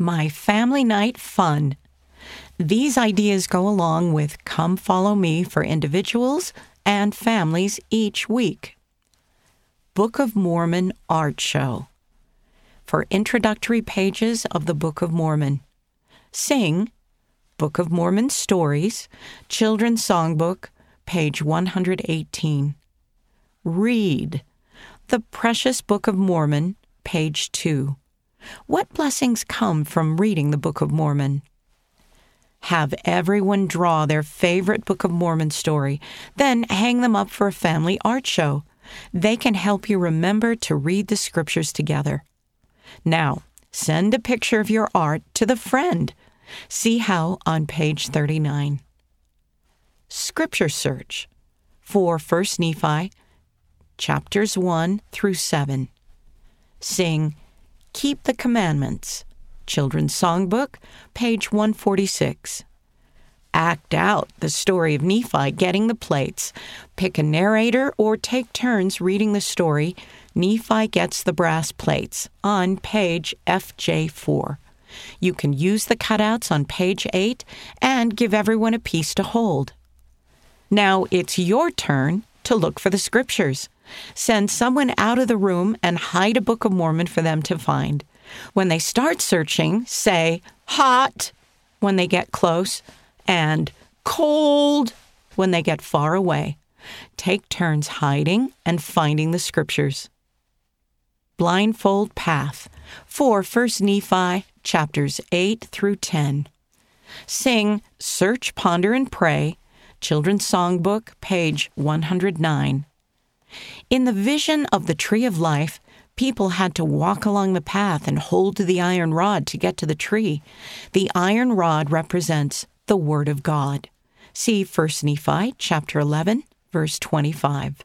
My Family Night Fun. These ideas go along with Come Follow Me for individuals and families each week. Book of Mormon Art Show. For introductory pages of the Book of Mormon. Sing Book of Mormon Stories, Children's Songbook, page 118. Read The Precious Book of Mormon, page 2. What blessings come from reading the Book of Mormon? Have everyone draw their favorite Book of Mormon story, then hang them up for a family art show. They can help you remember to read the scriptures together. Now, send a picture of your art to the friend. See how on page 39. Scripture Search for 1 Nephi, chapters 1 through 7. Sing Keep the Commandments, Children's Songbook, page 146. Act out the story of Nephi getting the plates. Pick a narrator or take turns reading the story. Nephi gets the brass plates on page FJ4. You can use the cutouts on page 8 and give everyone a piece to hold. Now it's your turn to look for the scriptures. Send someone out of the room and hide a Book of Mormon for them to find. When they start searching, say hot when they get close and cold when they get far away. Take turns hiding and finding the scriptures. Blindfold Path for 1 Nephi chapters 8 through 10. Sing Search, Ponder, and Pray, Children's Songbook, page 109. In the vision of the tree of life, people had to walk along the path and hold to the iron rod to get to the tree. The iron rod represents the Word of God. See 1 Nephi chapter 11, verse 25.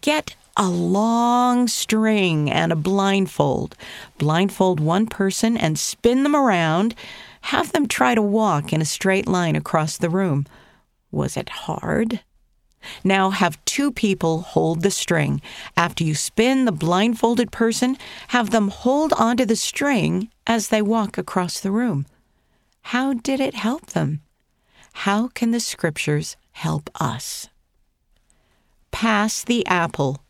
Get a long string and a blindfold. Blindfold one person and spin them around. Have them try to walk in a straight line across the room. Was it hard? Now have two people hold the string. After you spin the blindfolded person, have them hold onto the string as they walk across the room. How did it help them? How can the scriptures help us? Pass the apple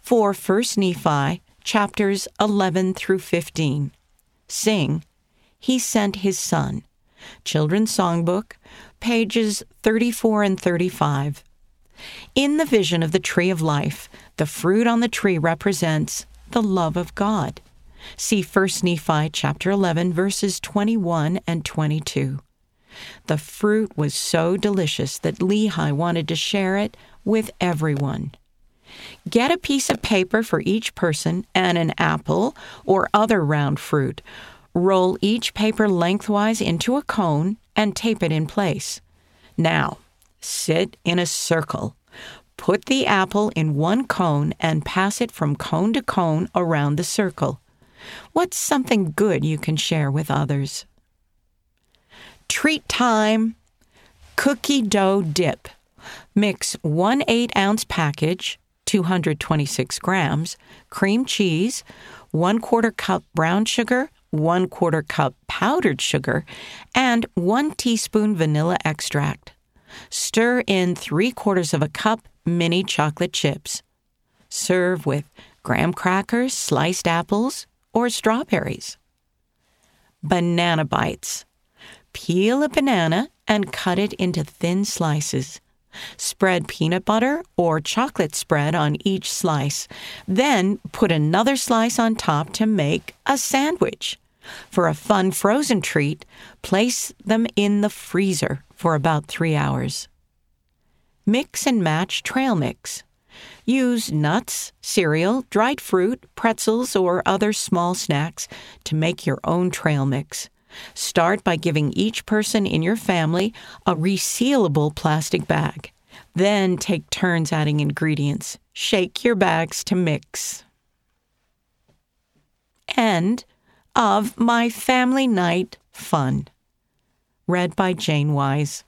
for 1 Nephi chapters 11 through 15. Sing, He sent His Son. Children's Songbook, pages 34 and 35. In the vision of the tree of life, the fruit on the tree represents the love of God. See 1 Nephi chapter 11 verses 21 and 22. The fruit was so delicious that Lehi wanted to share it with everyone. Get a piece of paper for each person and an apple or other round fruit. Roll each paper lengthwise into a cone and tape it in place. Now, sit in a circle. Put the apple in one cone and pass it from cone to cone around the circle. What's something good you can share with others? Treat time. Cookie dough dip. Mix one 8 ounce package, 226 grams, cream cheese, one quarter cup brown sugar, one quarter cup powdered sugar, and one teaspoon vanilla extract. Stir in three quarters of a cup mini chocolate chips. Serve with graham crackers, sliced apples, or strawberries. Banana bites. Peel a banana and cut it into thin slices. Spread peanut butter or chocolate spread on each slice. Then put another slice on top to make a sandwich. For a fun frozen treat, place them in the freezer for about three hours. Mix and match trail mix. Use nuts, cereal, dried fruit, pretzels, or other small snacks to make your own trail mix. Start by giving each person in your family a resealable plastic bag. Then take turns adding ingredients. Shake your bags to mix. End of My Family Night Fun. Read by Jane Wise.